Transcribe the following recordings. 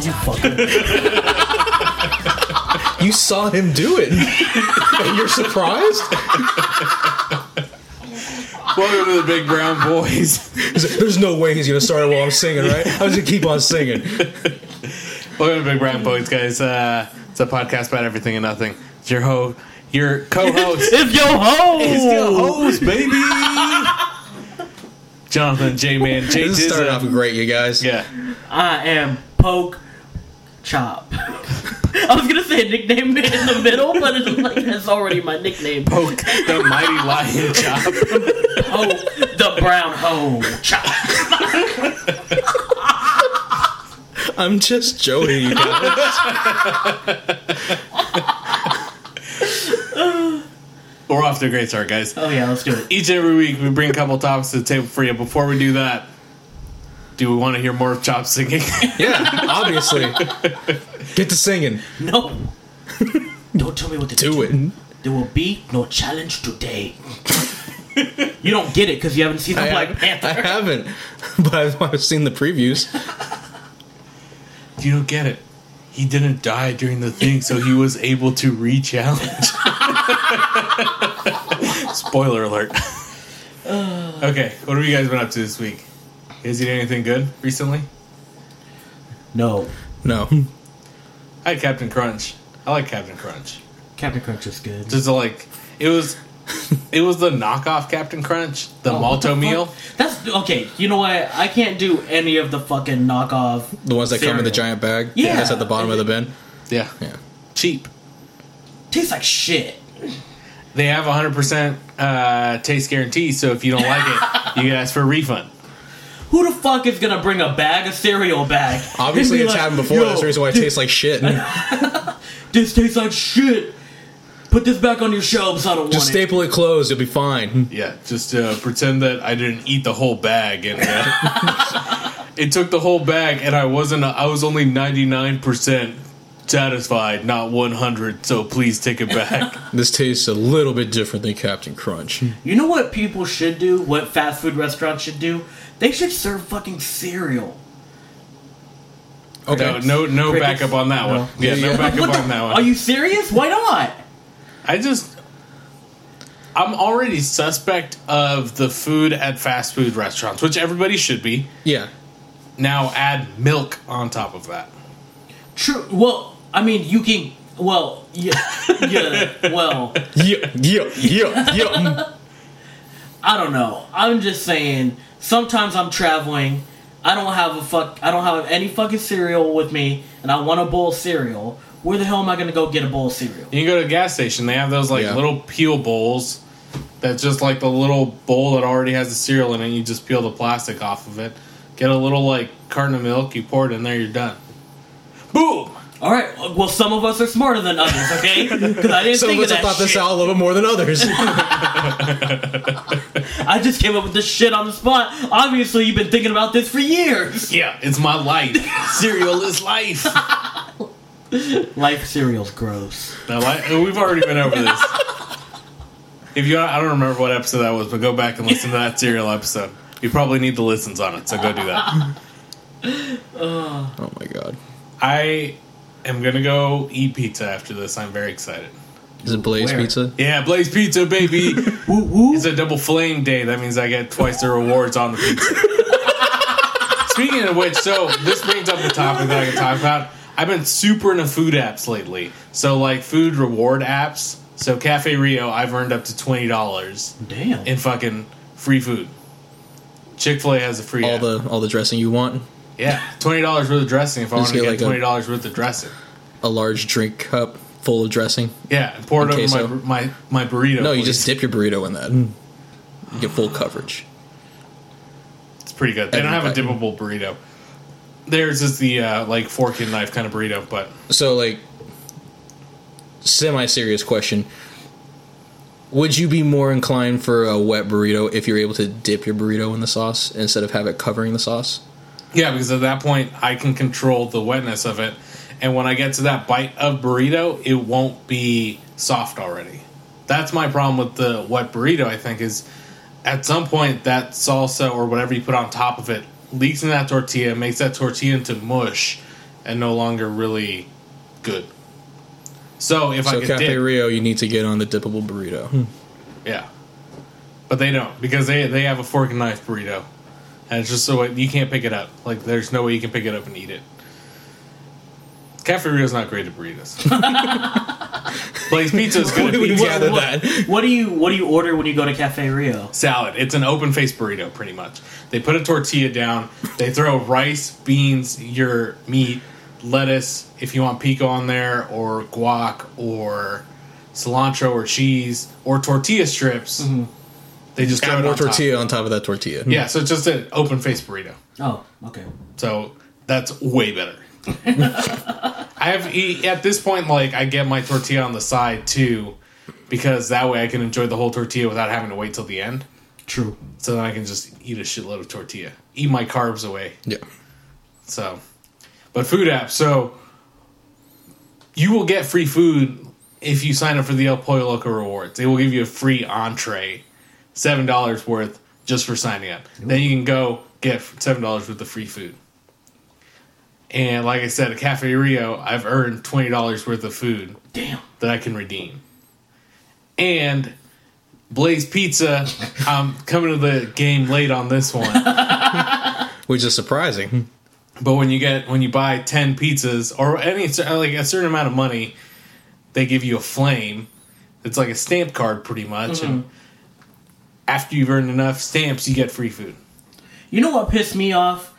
Fool them. Oh, you fucking. You saw him do it, and you're surprised. Welcome to the Big Brown Boys. There's no way he's gonna start it while I'm singing, right? I was gonna keep on singing. Welcome to the Big Brown Boys, guys. Uh, it's a podcast about everything and nothing. It's your ho, your co-host. If your ho! It's your host, baby. Jonathan J Man J This is starting off great, you guys. Yeah, I am Poke Chop. I was gonna say a nickname in the middle, but it's like that's already my nickname. poke the mighty lion chop. Poke the brown hole chop. I'm just Joey, you guys. We're off to a great start, guys. Oh yeah, let's do it. Each and every week, we bring a couple topics to the table for you. Before we do that, do we want to hear more of Chop singing? Yeah, obviously. Get to singing. No. Don't tell me what to Do it. There will be no challenge today. you don't get it because you haven't seen the I, Black I Panther. haven't, but I've, I've seen the previews. you don't get it. He didn't die during the thing, so he was able to re-challenge. Spoiler alert. okay, what have you guys been up to this week? You he eat anything good recently? No. No. I had Captain Crunch. I like Captain Crunch. Captain Crunch is good. Just like it was, it was the knockoff Captain Crunch, the Oh, what the malto fuck? meal. That's okay. You know what? I can't do any of the fucking knockoff. The ones that come in the giant bag. Yeah. That's at the bottom of the bin. Yeah, Yeah. cheap. Tastes like shit. They have a hundred percent uh, taste guarantee, so if you don't like it, you can ask for a refund. Who the fuck is gonna bring a bag of cereal back? Obviously, be it's like, happened before. "Yo, That's the reason why it tastes like shit. This tastes like shit. Put this back on your shelves. I don't want to. Just want staple it closed. You'll be fine. Yeah, just uh, pretend that I didn't eat the whole bag, and uh, it took the whole bag, and I wasn't. I was only ninety nine percent satisfied, not one hundred. So please take it back. This tastes a little bit different than Captain Crunch. You know what people should do? What fast food restaurants should do? They should serve fucking cereal. Okay. no, no, no Crickets? backup on that No. one. Yeah, no Yeah. backup What the- on that one. Are you serious? Why not? I just. I'm already suspect of the food at fast food restaurants, which everybody should be. Yeah. Now add milk on top of that. True. Well, I mean, you can. Well, yeah, yeah. Well, Yeah. Yeah. Yeah. Yeah. I don't know. I'm just saying. Sometimes I'm traveling. I don't have a fuck. I don't have any fucking cereal with me, and I want a bowl of cereal. Where the hell am I gonna go get a bowl of cereal? You can go to a gas station. They have those like Yeah. little peel bowls. That's just like the little bowl that already has the cereal in it. You just peel the plastic off of it. Get a little like carton of milk. You pour it in there. You're done. Boom. All right. Well, some of us are smarter than others. Okay, because I didn't Some think of of us have that thought this shit. out a little bit more than others. I just came up with this shit on the spot. Obviously, you've been thinking about this for years. Yeah, it's my life. Cereal is life. Life cereal's gross. Now, like, we've already been over this. If you, I don't remember what episode that was, but go back and listen to that cereal episode. You probably need the listens on it, so go do that. oh my god. I am gonna go eat pizza after this. I'm very excited. Is it Blaze Where? Pizza? Yeah, Blaze Pizza, baby. Woo woo. it's a double flame day. That means I get twice the rewards on the pizza. Speaking of which, so this brings up the topic that I can talk about. I've been super into food apps lately. So like food reward apps. So Cafe Rio, I've earned up to twenty dollars Damn. in fucking free food. Chick Fil A has a free All app. the all the dressing you want. Yeah, twenty dollars worth of dressing. If I want to get get like twenty dollars worth of dressing, A large drink cup full of dressing. yeah, and pour it over queso. my, my my burrito. No, you just dip your burrito in that. You get full coverage. It's pretty good. They don't have a dippable burrito. Theirs is the uh, like fork and knife kind of burrito, but So like semi serious question. Would you be more inclined for a wet burrito if you're able to dip your burrito in the sauce instead of have it covering the sauce? Yeah, because at that point I can control the wetness of it, and when I get to that bite of burrito, it won't be soft already. That's my problem with the wet burrito. I think is at some point that salsa or whatever you put on top of it leaks in that tortilla, makes that tortilla into mush, and no longer really good. So if I So could Cafe dip, Rio, you need to get on the dippable burrito. Hmm. yeah, but they don't because they they have a fork and knife burrito, and it's just so you can't pick it up. Like there's no way you can pick it up and eat it. Cafe Rio is not great at burritos. Blaze Pizza is good at We pizza. gathered what, that. what do you what do you order when you go to Cafe Rio? salad. It's an open face burrito, pretty much. They put a tortilla down. They throw rice, beans, your meat, lettuce, if you want pico on there, or guac, or cilantro, or cheese, or tortilla strips. Mm-hmm. They just throw Add more on top. tortilla on top of that tortilla. Yeah, so it's just an open face burrito. Oh, okay. So that's way better. I have e- at this point, like I get my tortilla on the side too, because that way I can enjoy the whole tortilla without having to wait till the end. True. so then I can just eat a shitload of tortilla, eat my carbs away. Yeah. So, but food app. So you will get free food if you sign up for the El Pollo Loco rewards. They will give you a free entree, seven dollars worth just for signing up. Then you can go get seven dollars worth of free food. And like I said, at Cafe Rio, I've earned twenty dollars worth of food Damn. that I can redeem. And Blaze Pizza, I'm coming to the game late on this one. Which is surprising. But when you get when you buy ten pizzas or any like a certain amount of money, they give you a flame. It's like a stamp card, pretty much. And after you've earned enough stamps, you get free food. You know what pissed me off?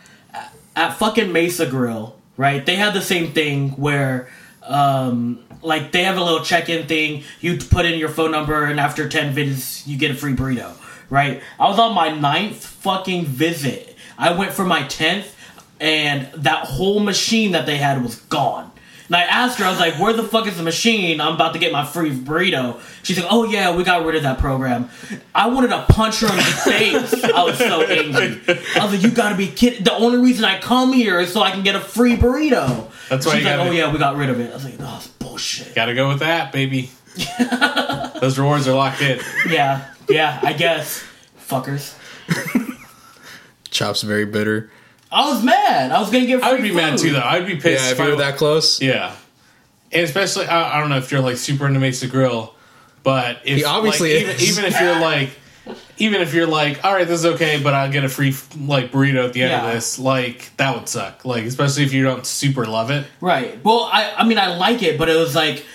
At, fucking Mesa Grill, right? They had the same thing where, um, like, they have a little check in thing. You put in your phone number, and after 10 visits, you get a free burrito, right? I was on my ninth fucking visit. I went for my 10th, and that whole machine that they had was gone. And I asked her, I was like, where the fuck is the machine? I'm about to get my free burrito. She's like, oh yeah, we got rid of that program. I wanted to punch her in the face. I was so angry. I was like, you gotta be kidding. The only reason I come here is so I can get a free burrito. That's why She's you like, gotta- oh yeah, we got rid of it. I was like, oh, it's bullshit. Gotta go with that, baby. Those rewards are locked in. Yeah, yeah, I guess. Fuckers. Chop's very bitter. I was mad. I was gonna get free I would be mad too, though. I'd be pissed Yeah, if I you were that close. Yeah, and especially I, I don't know if you're like super into Mesa Grill, but if He obviously like, even, even if you're like even if you're like all right this is okay but I'll get a free like burrito at the end Yeah. of this like that would suck like especially if you don't super love it Right. Well, I I mean I like it, but it was like,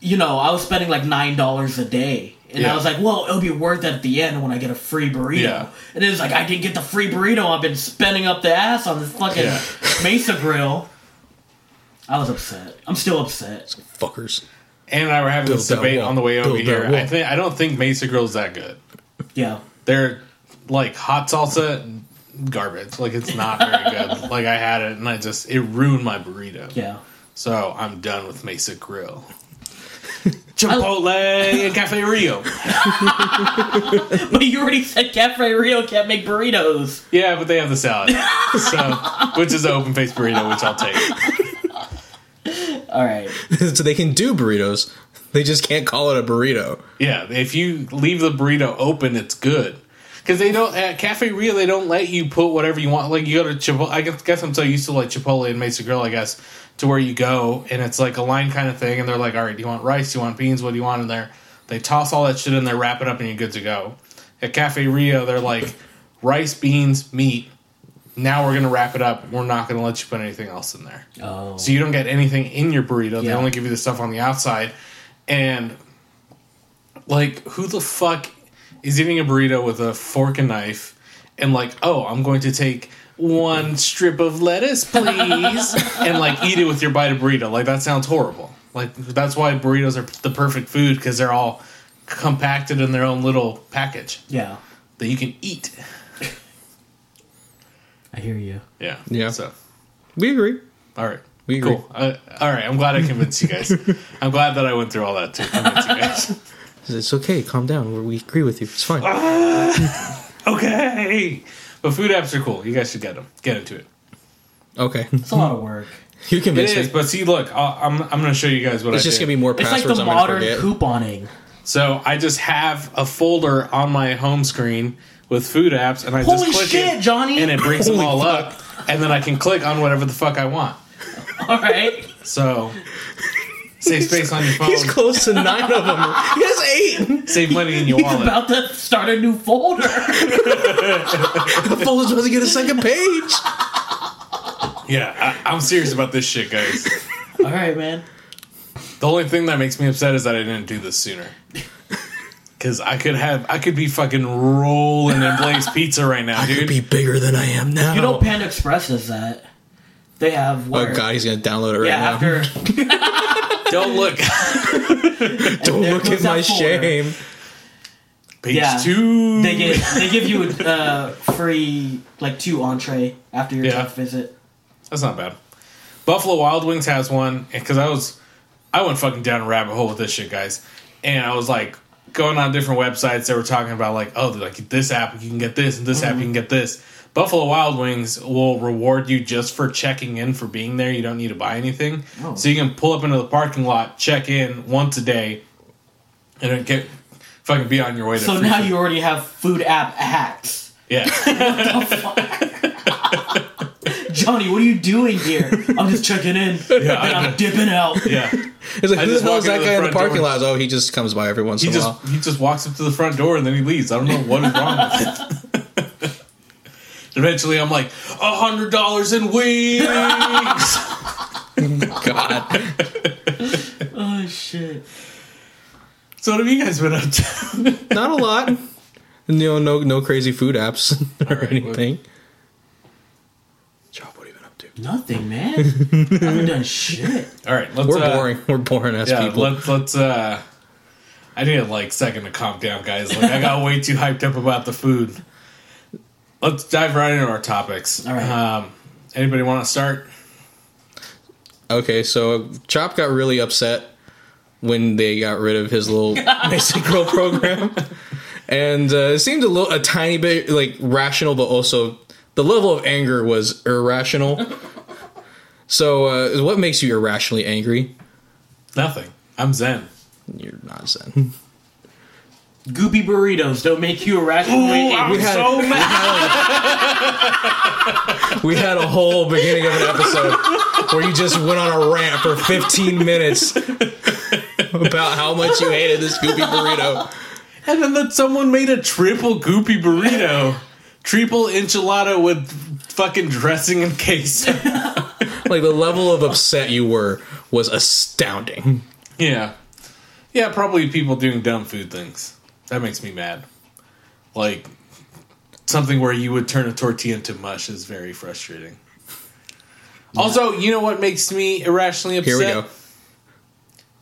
you know, I was spending like nine dollars a day, and Yeah. I was like, well, it'll be worth it at the end when I get a free burrito. Yeah. And it was like I didn't get the free burrito. I've been spending up the ass on this fucking Yeah. Mesa Grill. I was upset. I'm still upset. Fuckers. and I were having Build this debate wall. on the way over Build here. I think I don't think Mesa Grill's that good Yeah. they're like hot salsa garbage like it's not very good like I had it and I just it ruined my burrito Yeah. So I'm done with Mesa Grill. Chipotle and Cafe Rio. But you already said Cafe Rio can't make burritos. Yeah, but they have the salad. So, which is an open faced burrito, which I'll take. All right. so they can do burritos. They just can't call it a burrito. Yeah, if you leave the burrito open, it's good. Because they don't at Cafe Rio, they don't let you put whatever you want. Like you go to Chipotle. I guess, guess I'm so used to like Chipotle and Mesa Grill. I guess to where you go and it's like a line kind of thing, and they're like, "All right, do you want rice? Do you want beans? What do you want in there?" They toss all that shit in there, wrap it up, and you're good to go. At Cafe Rio, they're like rice, beans, meat. Now we're gonna wrap it up. We're not gonna let you put anything else in there. Oh. So you don't get anything in your burrito. They Yeah. only give you the stuff on the outside. And like who the fuck is eating a burrito with a fork and knife and like, "Oh, I'm going to take one strip of lettuce, please." and like eat it with your bite of burrito. Like that sounds horrible. Like that's why burritos are the perfect food cuz they're all compacted in their own little package Yeah. that you can eat. I hear you. Yeah. Yeah. So, We agree. all right. We agree. Cool. Uh, all right. I'm glad I convinced you guys. I'm glad that I went through all that to convince you guys. It's okay. Calm down. We agree with you. It's fine. Ah, okay. But food apps are cool. You guys should get them. Get into it. Okay. It's a lot of work. You It convinced is. me. But see, look, I'll, I'm I'm going to show you guys what It's I just did. gonna be more It's like the I'm modern couponing. So I just have a folder on my home screen with food apps, and I Holy just click shit, it, Johnny! and it brings them all fuck. up, and then I can click on whatever the fuck I want. All right. So save space on your phone, He's close to nine of them. He has eight. save money in your He's wallet. about to start a new folder. The folder's about to get a second page. yeah, I, I'm serious about this shit, guys. All right, man. The only thing that makes me upset is that I didn't do this sooner. Cause I could have, I could be fucking rolling in Blaze Pizza right now, I could dude. be bigger than I am now. You know, Panda Express does that. They have Oh where, god, he's gonna download it right yeah, now. after Don't look. Don't there look at my that folder. shame. Page Yeah. two. they get they give you a uh, free like two entree after your Yeah. tenth visit. That's not bad. Buffalo Wild Wings has one because I was, I went fucking down a rabbit hole with this shit, guys, and I was like going on different websites. They were talking about like, oh, like this app you can get this, and this app you can get this. Buffalo Wild Wings will reward you just for checking in for being there. You don't need to buy anything, Oh. so you can pull up into the parking lot, check in once a day, and then get fucking be on your way to. So free now food. you already have food app hacks. yeah. Johnny, what are you doing here? I'm just checking in. Yeah, and I I'm dipping out. yeah. He's like, I who the hell is that guy in the parking door. lot? Oh, he just comes by every once He in a just while. he just walks up to the front door and then he leaves. I don't know what is wrong with it. Eventually, I'm like a hundred dollars in wings. God. Oh shit. so, what have you guys been up to? Not a lot. You know, no no crazy food apps or right, anything. Chop, what have you been up to? Nothing, man. I haven't done shit. All right, let's. We're uh, boring. We're boring as Yeah, people. let's let's. uh I need a like second to calm down, guys. Like I got way too hyped up about the food. Let's dive right into our topics. All right. Um, anybody want to start? Okay, so Chop got really upset when they got rid of his little basic girl program, and uh, it seemed a little, a tiny bit like rational, but also the level of anger was irrational. So, uh, what makes you irrationally angry? Nothing. I'm Zen. You're not Zen. Goopy burritos don't make you irrationally angry. We had, so we, had a, we had a whole beginning of an episode where you just went on a rant for 15 minutes about how much you hated this Goopy burrito. And then that someone made a triple goopy burrito. triple enchilada with fucking dressing and queso. Like the level of upset you were was astounding. yeah. Yeah, probably people doing dumb food things. That makes me mad. Like something where you would turn a tortilla into mush is very frustrating. Also, you know what makes me irrationally upset? Here we go.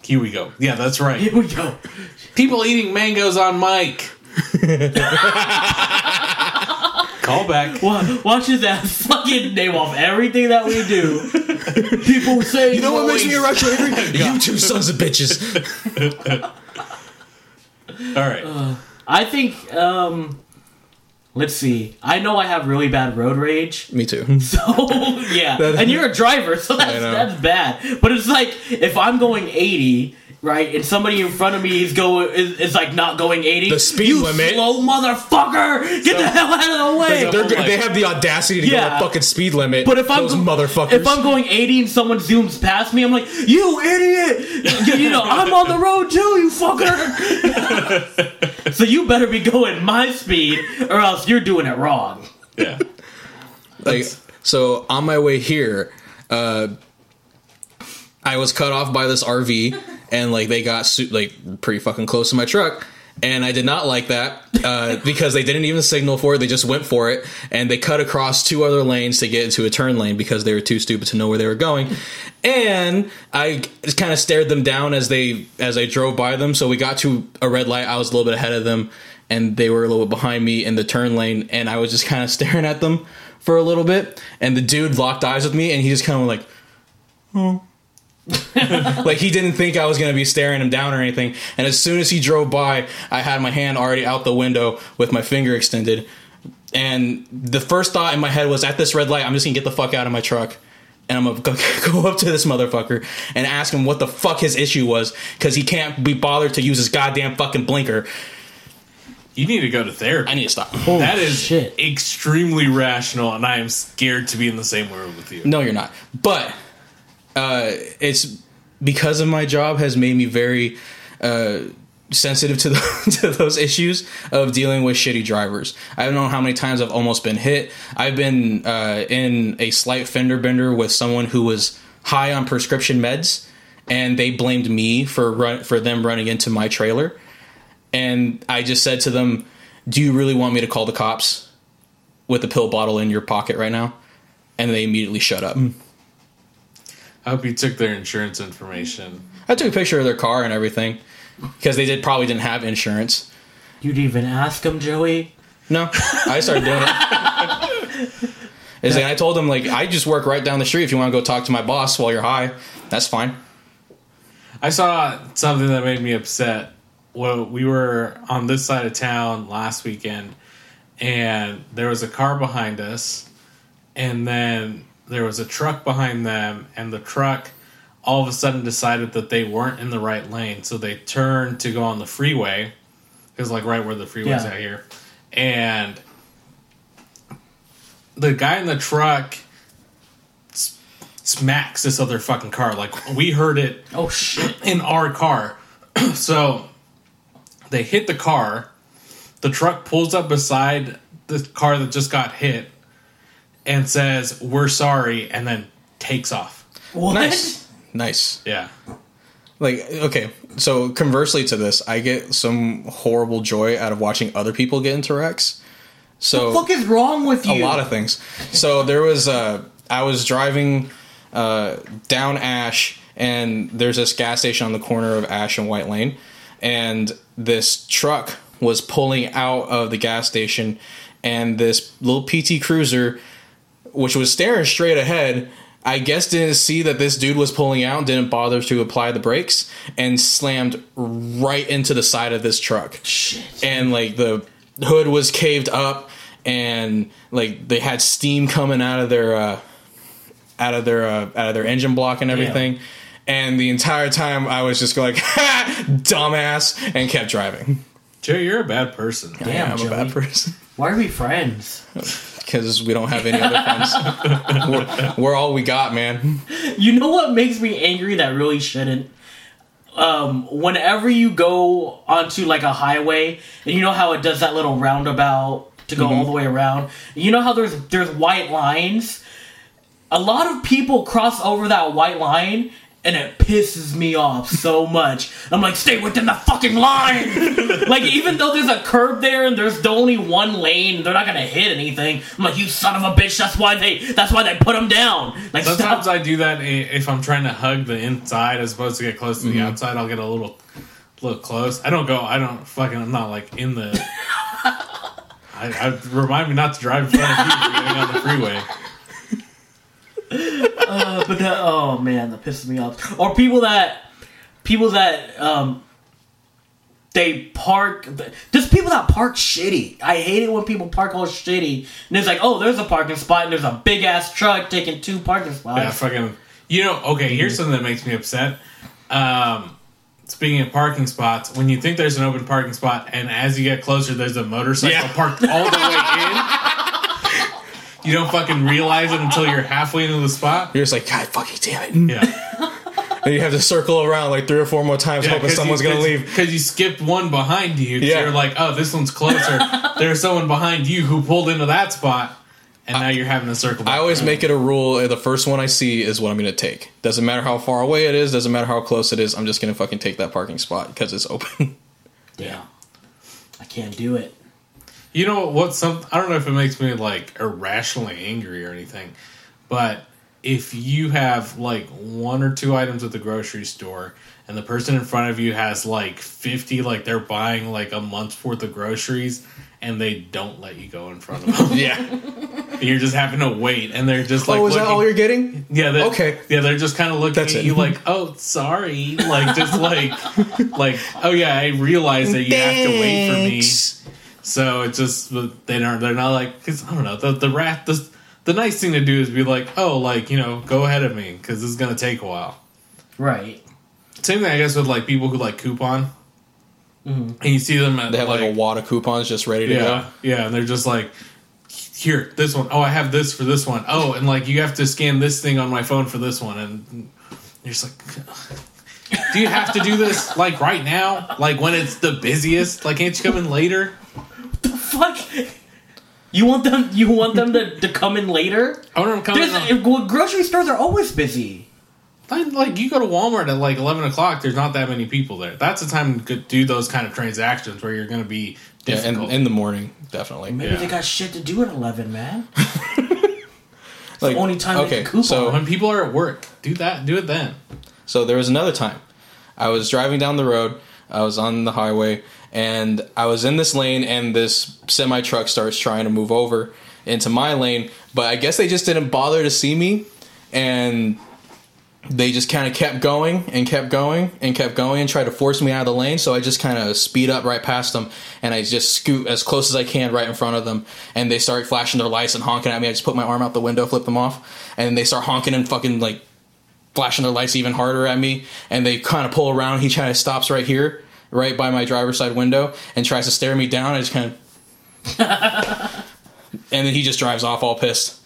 Here we go. Yeah, that's right. Here we go. People eating mangoes on mic. Call back. Wa- Watch his ass fucking name off everything that we do. People say, You know what makes me irrationally angry? you two sons of bitches. All right. I think, um, let's see. I know I have really bad road rage. Me too. So, yeah. And you're a driver, so that's, that's bad. But it's like, if I'm going 80, right, and somebody in front of me is going is, is like not going 80, The speed you limit. slow motherfucker! Get the hell out of the way! So- They're, they have the audacity to Yeah. go the fucking speed limit. But if I'm those go- motherfuckers, if I'm going 80 and someone zooms past me, I'm like, "You idiot! You, you know, I'm on the road too, you fucker!" so you better be going my speed, or else you're doing it wrong. Yeah. like so on my way here uh i was cut off by this rv and like they got su- like pretty fucking close to my truck and i did not like that uh, because they didn't even signal for it they just went for it and they cut across two other lanes to get into a turn lane because they were too stupid to know where they were going and i just kind of stared them down as they as i drove by them so we got to a red light i was a little bit ahead of them and they were a little bit behind me in the turn lane and i was just kind of staring at them for a little bit and the dude locked eyes with me and he just kind of like oh like he didn't think i was going to be staring him down or anything and as soon as he drove by i had my hand already out the window with my finger extended and the first thought in my head was at this red light i'm just going to get the fuck out of my truck and I'm gonna go, go up to this motherfucker and ask him what the fuck his issue was because he can't be bothered to use his goddamn fucking blinker. You need to go to therapy. I need to stop. Holy that is shit. extremely rational, and I am scared to be in the same room with you. No, you're not. But uh, it's because of my job has made me very uh, sensitive to the, to those issues of dealing with shitty drivers. I don't know how many times I've almost been hit. I've been uh, in a slight fender bender with someone who was high on prescription meds, and they blamed me for run, for them running into my trailer. And I just said to them, "Do you really want me to call the cops with a pill bottle in your pocket right now?" And they immediately shut up. I hope you took their insurance information. I took a picture of their car and everything because they did probably didn't have insurance. You'd even ask them, Joey. No, I started doing it. Is like I told them like I just work right down the street. If you want to go talk to my boss while you're high, that's fine. I saw something that made me upset. Well, we were on this side of town last weekend, and there was a car behind us, and then there was a truck behind them, and the truck all of a sudden decided that they weren't in the right lane, so they turned to go on the freeway, because like right where the freeway's Yeah. out here, and the guy in the truck smacks this other fucking car. Like we heard it Oh shit. in our car. so they hit the car. The truck pulls up beside the car that just got hit and says, We're sorry, and then takes off. What? Nice, nice. Yeah. Like okay, so conversely to this, I get some horrible joy out of watching other people get into wrecks. So What the fuck is wrong with you? a lot of things. So there was uh I was driving uh down Ashe and there's this gas station on the corner of Ashe and White Lane and this truck was pulling out of the gas station and this little PT Cruiser which was staring straight ahead I guess didn't see that this dude was pulling out, didn't bother to apply the brakes, and slammed right into the side of this truck Shit. and like the hood was caved up and like they had steam coming out of their uh out of their uh, out of their engine block and everything and the entire time i was just going like ha, dumbass and kept driving Joe, you're a bad person. Damn, yeah, i'm a bad person Why are we friends? because we don't have any other friends we're, we're all we got man You know what makes me angry that really shouldn't? Um, whenever you go onto like a highway, and you know how it does that little roundabout to go all the way around. You know how there's there's white lines. A lot of people cross over that white line, and it pisses me off so much. I'm like, stay within the fucking line. like even though there's a curb there and there's only one lane, they're not gonna hit anything. I'm like, you son of a bitch. That's why they. That's why they put them down. Like Sometimes stop. I do that if I'm trying to hug the inside as opposed to get close to the Mm-hmm. outside. I'll get a little, little close. I don't go. I don't fucking. I'm not like in the. I, I remind me not to drive in front of you if you're getting on the freeway. Uh, but that, oh man, that pisses me off. Or people that people that um they park There's people that park shitty. I hate it when people park all shitty. And it's like, oh, there's a parking spot and there's a big ass truck taking two parking spots. Yeah, fucking. You know, okay. Here's something that makes me upset. Um, speaking of parking spots, when you think there's an open parking spot, and as you get closer, there's a motorcycle Yeah. parked all the way in. You don't fucking realize it until you're halfway into the spot. you're just like god fucking damn it Yeah, and you have to circle around like three or four more times hoping someone's gonna leave because you skipped one behind you. Yeah. you're like, oh, this one's closer. There's someone behind you who pulled into that spot, and now you're having to circle. Back I always around. make it a rule. uh, The first one I see is what I'm going to take. Doesn't matter how far away it is. Doesn't matter how close it is. I'm just going to fucking take that parking spot because it's open. Damn. I can't do it. You know what? Some I don't know if it makes me like irrationally angry or anything, but if you have like one or two items at the grocery store and the person in front of you has like 50 like they're buying like a month's worth of groceries and they don't let you go in front of them yeah. you're just having to wait and they're just like oh, is that all you're getting? yeah Okay. yeah they're just kind of looking That's at it. you like oh sorry like just like like oh yeah i realize that you have to wait for me Thanks. So it's just they don't. They're not like because I don't know. The the rat. The, the nice thing to do is be like, oh, like you know, go ahead of me because this is gonna take a while. Right. Same thing, I guess, with like people who like coupon. Mm-hmm. and you see them at They have like, like a wad of coupons just ready to yeah, go. yeah, and they're just like, here, this one. Oh, I have this for this one. Oh, and like you have to scan this thing on my phone for this one, and you're just like, do you have to do this like right now? Like when it's the busiest? Like can't you come in later? Fuck. You want them? You want them to, to come in later? I want to come There's, in. well, grocery stores are always busy. Like, like you go to Walmart at like eleven o'clock. There's not that many people there. That's the time to do those kind of transactions where you're going to be Yeah, in, in the morning, definitely. Maybe Yeah. they got shit to do at eleven, man. Like, only time they okay, can so when people are at work, do that. Do it then. So there was another time. I was driving down the road. I was on the highway, and I was in this lane, and this semi truck starts trying to move over into my lane. But I guess they just didn't bother to see me, and they just kind of kept going and kept going and kept going and tried to force me out of the lane. So I just kind of speed up right past them, and I just scoot as close as I can right in front of them. And they start flashing their lights and honking at me. I just put my arm out the window, flip them off, and they start honking and fucking like flashing their lights even harder at me and they kind of pull around he kind of stops right here right by my driver's side window and tries to stare me down. I just kind of and then he just drives off all pissed.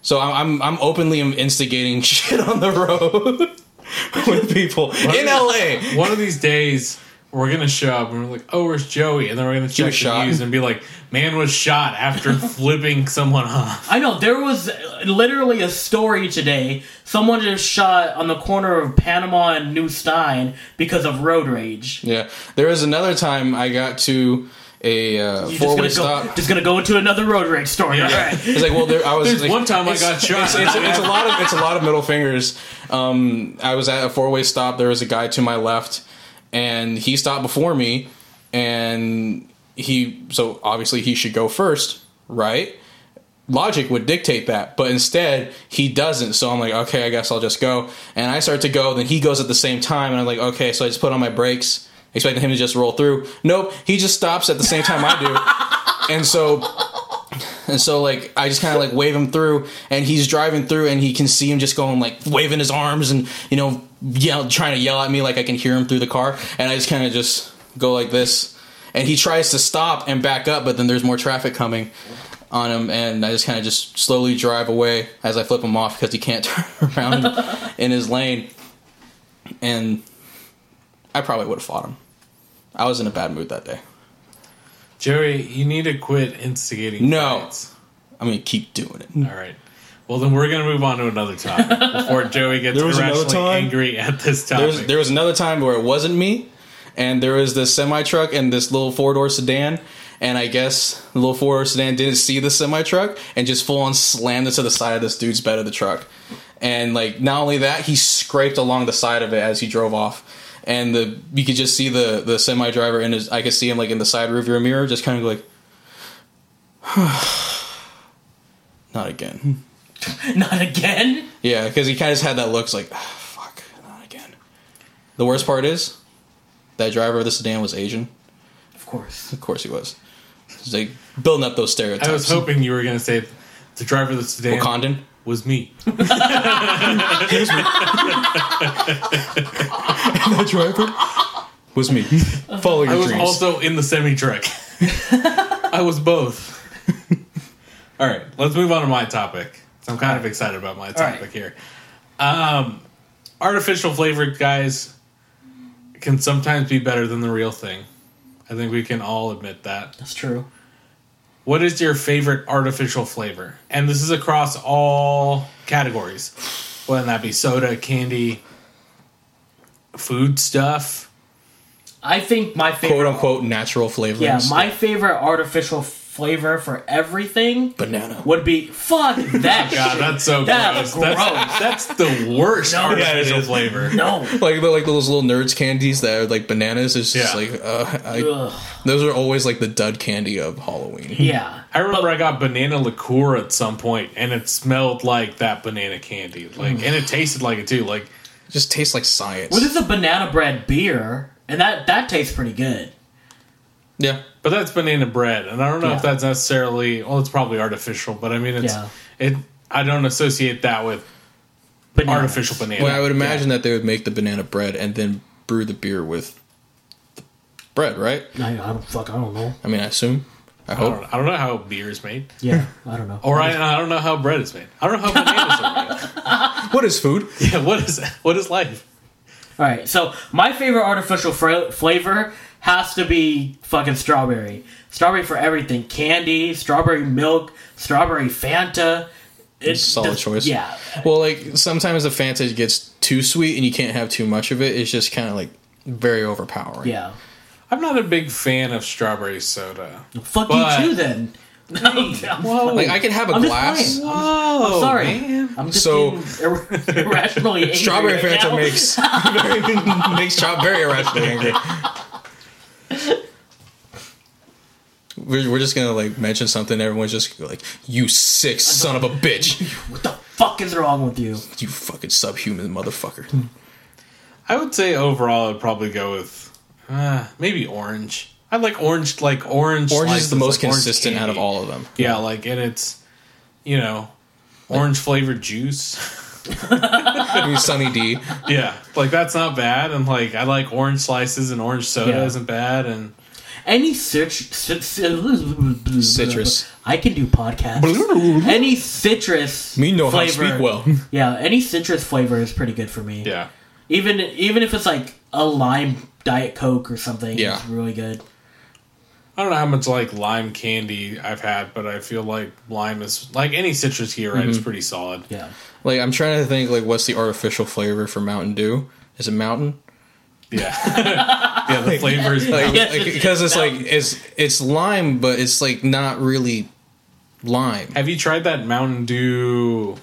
So i'm i'm, I'm openly instigating shit on the road with people in la One of these days, we're gonna show up and we're like, "Oh, where's Joey?" And then we're gonna check the shot. news and be like, "Man was shot after flipping someone off." I know there was literally a story today. Someone just shot on the corner of Panama and New Stine because of road rage. yeah there was another time i got to a uh, four-way just go, stop just gonna go into another road rage story. Yeah. All right. It's like, well, there, I was. There's like, one time I got shot. It's, it's, it's a lot of it's a lot of middle fingers. Um, I was at a four way stop. There was a guy to my left, and he stopped before me, and he so obviously he should go first, right? Logic would dictate that, but instead he doesn't. So I'm like, okay, I guess I'll just go. And I start to go, then he goes at the same time, and I'm like, okay, so I just put on my brakes, expecting him to just roll through. Nope, he just stops at the same time I do, and so and so like I just kind of like wave him through, and he's driving through, and he can see him just going like waving his arms and you know yell trying to yell at me like I can hear him through the car, and I just kind of just go like this, and he tries to stop and back up, but then there's more traffic coming on him, and I just kind of just slowly drive away as I flip him off because he can't turn around in his lane, and I probably would have fought him. I was in a bad mood that day. Joey, you need to quit instigating. No. fights. I'm gonna keep doing it. All right. Well, then we're gonna move on to another topic before Joey gets There was irrationally time- angry at this There was, there was another time where it wasn't me, and there was this semi truck and this little four door sedan, and I guess the little four door sedan didn't see the semi truck and just full on slammed into the side of this dude's bed of the truck, and like not only that, he scraped along the side of it as he drove off, and the you could just see the the semi driver and his I could see him like in the side rearview mirror, just kind of like. Not again. Not again. Yeah, because he kind of just had that looks like, "Ah, fuck, not again. The worst part is, that driver of the sedan was Asian. Of course. Of course he was. It's like building up those stereotypes. I was hoping you were gonna say the driver of the sedan Wakandan. Was me. that driver was me. Follow your I was dreams. also in the semi truck. I was both. All right, let's move on to my topic. I'm kind of excited about my topic right. here. Um, artificial flavored guys can sometimes be better than the real thing. I think we can all admit that. That's true. What is your favorite artificial flavor? And this is across all categories, whether that be soda, candy, food stuff. I think my favorite. quote unquote natural flavorings. Yeah, my favorite artificial flavor for everything banana. would be fuck that. God, shit. that's so That's gross. That's, that's the worst No. Artificial it is. flavor. No. Like the, like those little nerds candies that are like bananas. It's just Yeah. like uh, I, those are always like the dud candy of Halloween. Yeah. I remember I got banana liqueur at some point, and it smelled like that banana candy, like, and it tasted like it too. Like, It just tastes like science. Well, this is a banana bread beer, and that that tastes pretty good. Yeah, but that's banana bread, and I don't know Yeah. if that's necessarily. Well, it's probably artificial, but I mean, it's Yeah. it. I don't associate that with Bananas. artificial banana. Well, I would imagine that they would make the banana bread and then brew the beer with the bread, right? I, I don't fuck. I don't know. I mean, I assume. I I hope. don't, I don't know how beer is made, Yeah, I don't know. or I, I don't know how bread is made. I don't know how bananas are made. What is food? Yeah, what is what is life? All right, so my favorite artificial fra- flavor has to be fucking strawberry. Strawberry for everything: candy, strawberry milk, strawberry Fanta. It's Solid the- choice. Yeah, Well, like sometimes the Fanta gets too sweet and you can't have too much of it. It's just kind of like very overpowering. yeah. I'm not a big fan of strawberry soda. Fuck But- you too, then. I'm, Whoa, Like I could have a I'm just glass. playing. whoa, sorry. man. I'm just So- getting ir- irrationally angry Strawberry right Fanta now. makes makes chop very irrationally angry. We're, we're just gonna like mention something. Everyone's just like, "You sick son of a bitch! What the fuck is wrong with you? You fucking subhuman motherfucker!" I would say overall, I'd probably go with uh, maybe orange. I like orange, like orange. Orange is the most like consistent out of all of them. Yeah, like and it's you know orange flavored juice. I mean, Sunny D. yeah, like that's not bad, and like I like orange slices and orange soda Yeah. isn't bad, and Any cit- cit- cit- Citrus. I can do podcasts. any citrus Me know how to flavor. speak well. Yeah, any citrus flavor is pretty good for me. yeah. Even even if it's like a lime diet coke or something, Yeah. it's really good. I don't know how much like lime candy I've had, but I feel like lime is like any citrus here, right? Is Mm-hmm. pretty solid. Yeah. Like I'm trying to think like what's the artificial flavor for Mountain Dew? Is it Mountain? Yeah, yeah. The flavors. Like Yes, because it's like it's it's lime, but it's like not really lime. Have you tried that Mountain Dew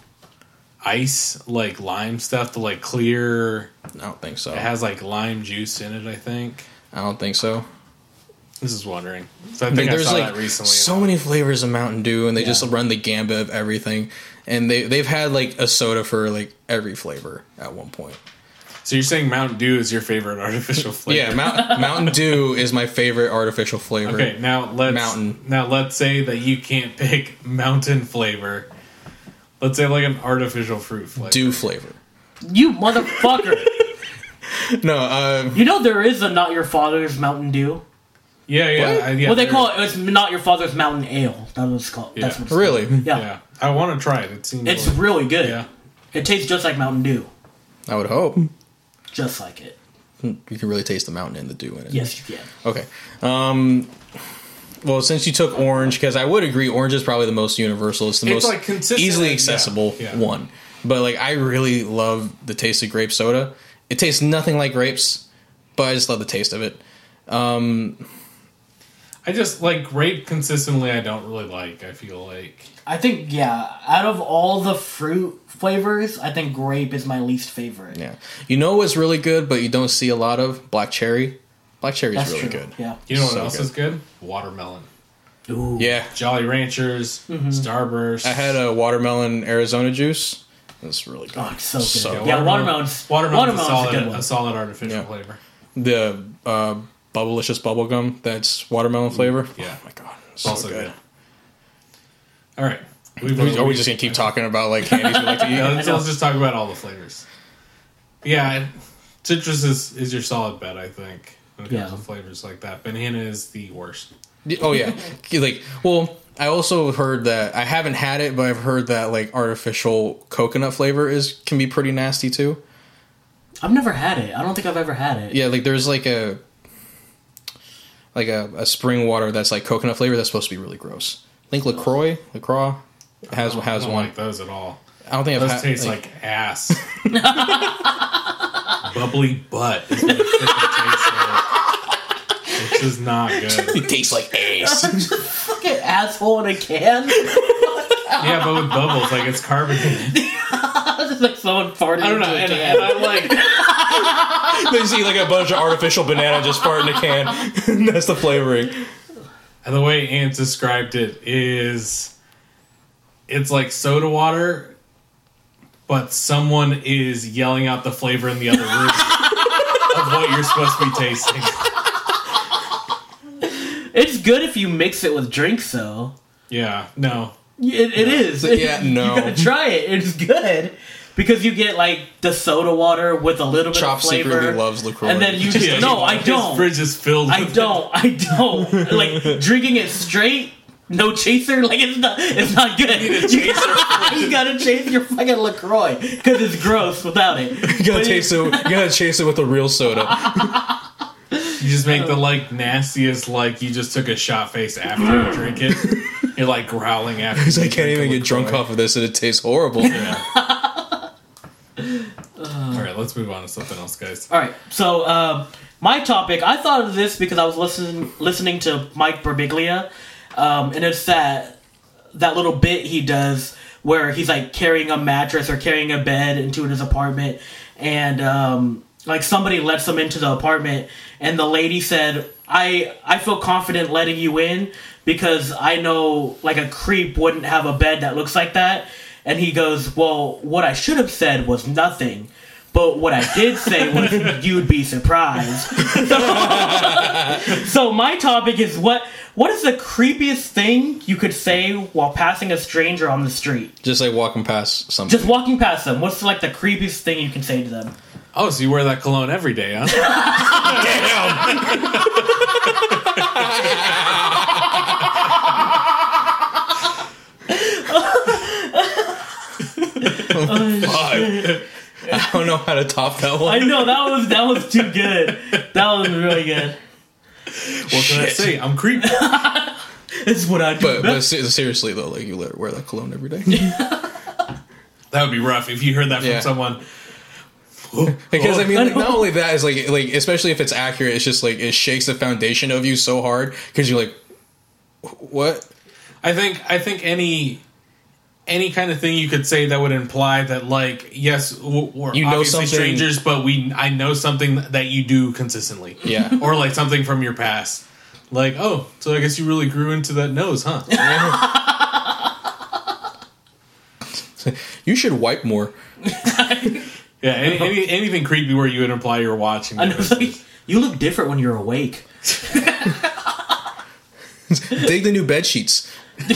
ice like lime stuff? The like clear. I don't think so. It has like lime juice in it. I think. I don't think so. This is wondering. So I Like, think I there's saw like that recently. so many flavors of Mountain Dew, and they just run the gambit of everything. And they they've had like a soda for like every flavor at one point. So you're saying Mountain Dew is your favorite artificial flavor? Yeah, Mount, Mountain Dew is my favorite artificial flavor. Okay, now let's Mountain. Now let's say that you can't pick mountain flavor. Let's say like an artificial fruit flavor. Dew flavor. You motherfucker! No, uh, you know there is a not your father's Mountain Dew. Yeah, yeah, What? I- yeah. well, they there- call it. It's not your father's Mountain Ale. That's what it's called. That's Yeah. what it's really. Called. Yeah. Yeah, I want to try it. It seems. It's really good. yeah. It tastes just like Mountain Dew. I would hope Just like it. you can really taste the mountain and the dew in it. Yes, you can. Okay. Um, well, since you took orange, because I would agree, orange is probably the most universal. It's the It's, most like, easily accessible yeah, yeah. one. But like, I really love the taste of grape soda. It tastes nothing like grapes, but I just love the taste of it. I just like grape consistently. I don't really like. I feel like I think yeah. Out of all the fruit flavors, I think grape is my least favorite. Yeah. You know what's really good, but you don't see a lot of black cherry. Black cherry is really true. good. Yeah. you know what So else good. is good? Watermelon, Ooh. Yeah. Jolly Ranchers, Mm-hmm. Starburst. I had a watermelon Arizona juice. That's really good. Oh, it's so good. So yeah, watermelon, watermelon's Watermelon's, watermelon's a, solid, a good one. a solid artificial Yeah. flavor. The uh, Bubblicious bubble gum that's watermelon flavor. Mm, yeah. Oh my god. It's It's so also good. good. All right, we've, Are we just gonna keep talking about like candies we like to eat? Yeah, let's, let's just talk about all the flavors. Yeah, citrus is, is your solid bet, I think. When it comes Yeah. to flavors like that, banana is the worst. Oh yeah, like well, I also heard that I haven't had it, but I've heard that like artificial coconut flavor is can be pretty nasty too. I've never had it. I don't think I've ever had it. Yeah, like there's like a like a, a spring water that's like coconut flavor that's supposed to be really gross. I think Lacroix, Lacroix has I has don't one. like those at all. I don't think I've Those had. taste like- like, ass. Bubbly butt is what it freaking tastes like. It's just not good. it tastes like ass. Fucking asshole in a can. Yeah, but with bubbles, like it's carbonated. just like someone farting I don't know, into a and, and I like they see like a bunch of artificial banana just fart in a can. that's the flavoring. And the way Ant described it is it's like soda water, but someone is yelling out the flavor in the other room of what you're supposed to be tasting. It's good if you mix it with drinks, though. Yeah, no. It, it is. Yeah, no. You gotta try it. It's good because you get like the soda water with a little bit Chop of flavor. secretly loves LaCroix. And then you just Yeah, no, I don't. His fridge is filled. I with don't. I don't. like drinking it straight. No chaser, like it's not. It's not good. You, you gotta chase your fucking Lacroix because it's gross without it. you gotta taste it. You gotta chase it with a real soda. You just make the like nastiest like you just took a shot face after you drink it. You're like growling after. Because I can't even a get drunk off of this, and it tastes horrible. Yeah. All right, let's move on to something else, guys. All right. So um, my topic, I thought of this because I was listening listening to Mike Birbiglia, um, and it's that that little bit he does where he's like carrying a mattress or carrying a bed into his apartment, and um, like somebody lets him into the apartment, and the lady said, "I I feel confident letting you in because I know like a creep wouldn't have a bed that looks like that." And he goes, "Well, what I should have said was nothing." But what I did say was you'd be surprised. So, so my topic is what what is the creepiest thing you could say while passing a stranger on the street? Just like walking past something. Just walking past them. What's like the creepiest thing you can say to them? Oh, so you wear that cologne every day, huh? Oh, Fuck. I don't know how to top that one. I know that was that was too good. That was really good. What can I say? I'm creepy. This is what I do. But, but seriously though, like you let- wear that cologne every day. That would be rough if you heard that from Yeah. someone. Because I mean, I like, not only that is like like especially if it's accurate, it's just like it shakes the foundation of you so hard because you're like, what? I think I think any any kind of thing you could say that would imply that like yes we're You know obviously something- strangers, but we I know something that you do consistently. Yeah. or like something from your past. Like oh, so I guess you really grew into that nose, huh? You should wipe more. yeah, any, any, anything creepy where you would imply you're watching. Know, like, you look different when you're awake. Dig the new bed sheets.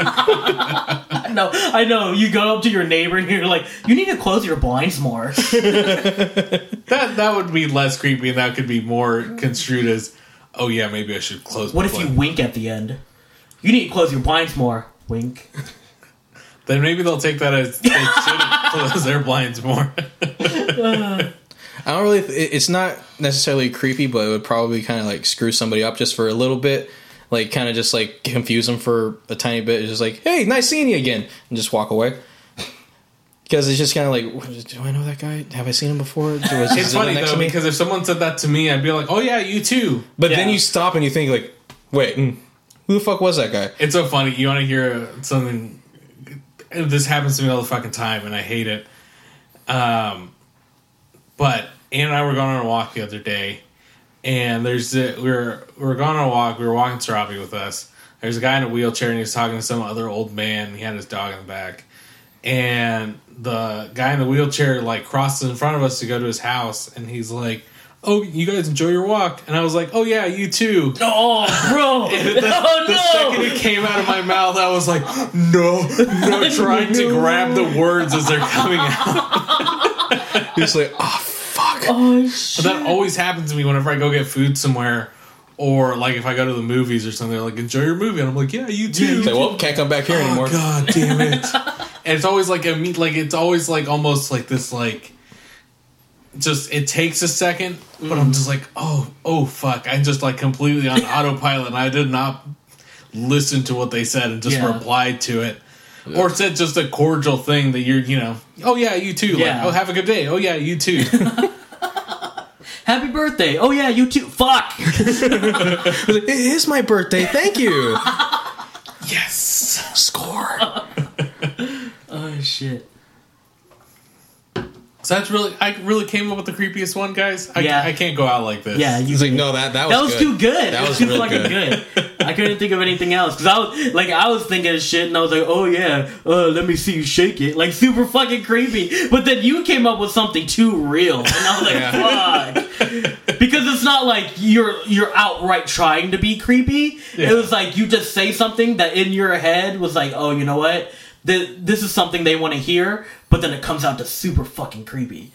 I know, I know. You go up to your neighbor and you're like, you need to close your blinds more. that that would be less creepy, and that could be more construed as oh yeah, maybe I should close. What my if you wink at the end? You need to close your blinds more. Wink. Then maybe they'll take that as they should close their blinds more. I don't really. it- It's not necessarily creepy, but it would probably kind of like screw somebody up just for a little bit. Like kind of just like confuse them for a tiny bit. It's just like, hey, nice seeing you again, and just walk away. Because it's just kind of like, do I know that guy? Have I seen him before? Do- is It's funny though because if someone said that to me, I'd be like, "Oh yeah, you too." But then you stop and you think like, wait, mm, who the fuck was that guy? It's so funny. You want to hear something? This happens to me all the fucking time, and I hate it. Um, but Ann and I were going on a walk the other day, and there's a, we were we were going on a walk. We were walking Sarabi with us. There's a guy in a wheelchair, and he was talking to some other old man. He had his dog in the back, and the guy in the wheelchair like crosses in front of us to go to his house, and he's like. Oh, you guys enjoy your walk, and I was like, "Oh yeah, you too." Oh, bro! the, oh the second it came out of my mouth, I was like, no, no, trying to grab the words as they're coming out. He's like, oh fuck. Oh But that always happens to me whenever I go get food somewhere, or like if I go to the movies or something. They're like, enjoy your movie, and I'm like, yeah, you too. It's like, well, can't come back here oh anymore. god damn it! and it's always like a meet, like it's always like almost like this, like just it takes a second, but I'm mm-hmm. just like, oh, oh fuck! I'm just like completely on autopilot. and I did not listen to what they said and just Yeah. replied to it. Or said just a cordial thing that you're, you know, oh yeah, you too. Yeah. Like, oh, have a good day. Oh yeah, you too. Happy birthday! Oh yeah, you too. Fuck! It is my birthday. Thank you. yes. Score. oh shit! So that's really, I really came up with the creepiest one, guys. I, Yeah. I can't go out like this. Yeah, you He's like, no, that that was That was good. too good. That it was too real fucking good. good. I couldn't think of anything else because I was like, I was thinking of shit, and I was like, oh yeah, uh, let me see you shake it, like super fucking creepy. But then you came up with something too real, and I was like, fuck, because it's not like you're you're outright trying to be creepy. Yeah. It was like you just say something that in your head was like, oh, you know what. Th- This is something they want to hear, but then it comes out to super fucking creepy.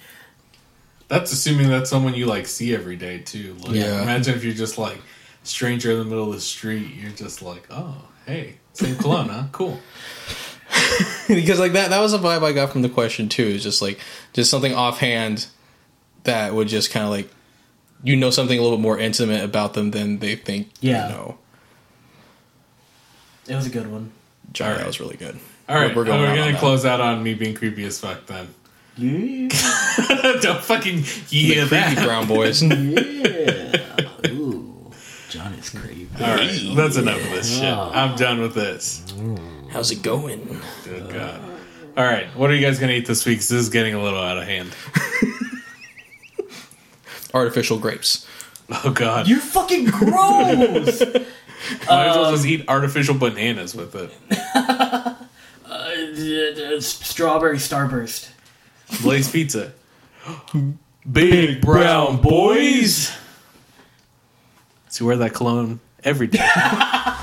That's assuming that's someone you like see every day too. Like, Yeah. Imagine if you're just like stranger in the middle of the street. You're just like, oh, hey, same cologne, huh? Cool. because like that that was a vibe I got from the question too. It's just like just something offhand that would just kind of like you know something a little bit more intimate about them than they think Yeah. you know. It was a good one. John, All right. that was really good. All right, We're we're, going out on gonna close out on me being creepy as fuck. Then Yeah. don't fucking yeah the creepy that. brown boys. Yeah. Ooh. John is creepy. All right, that's enough of this shit. Oh. I'm done with this. How's it going? Good God. All right, what are you guys gonna eat this week? 'Cause This is getting a little out of hand. Artificial grapes. Oh God, You're fucking gross. might as well um, just eat artificial bananas with it. Uh, Strawberry Starburst. Blaze Pizza. Big brown boys. See, wear that cologne every day.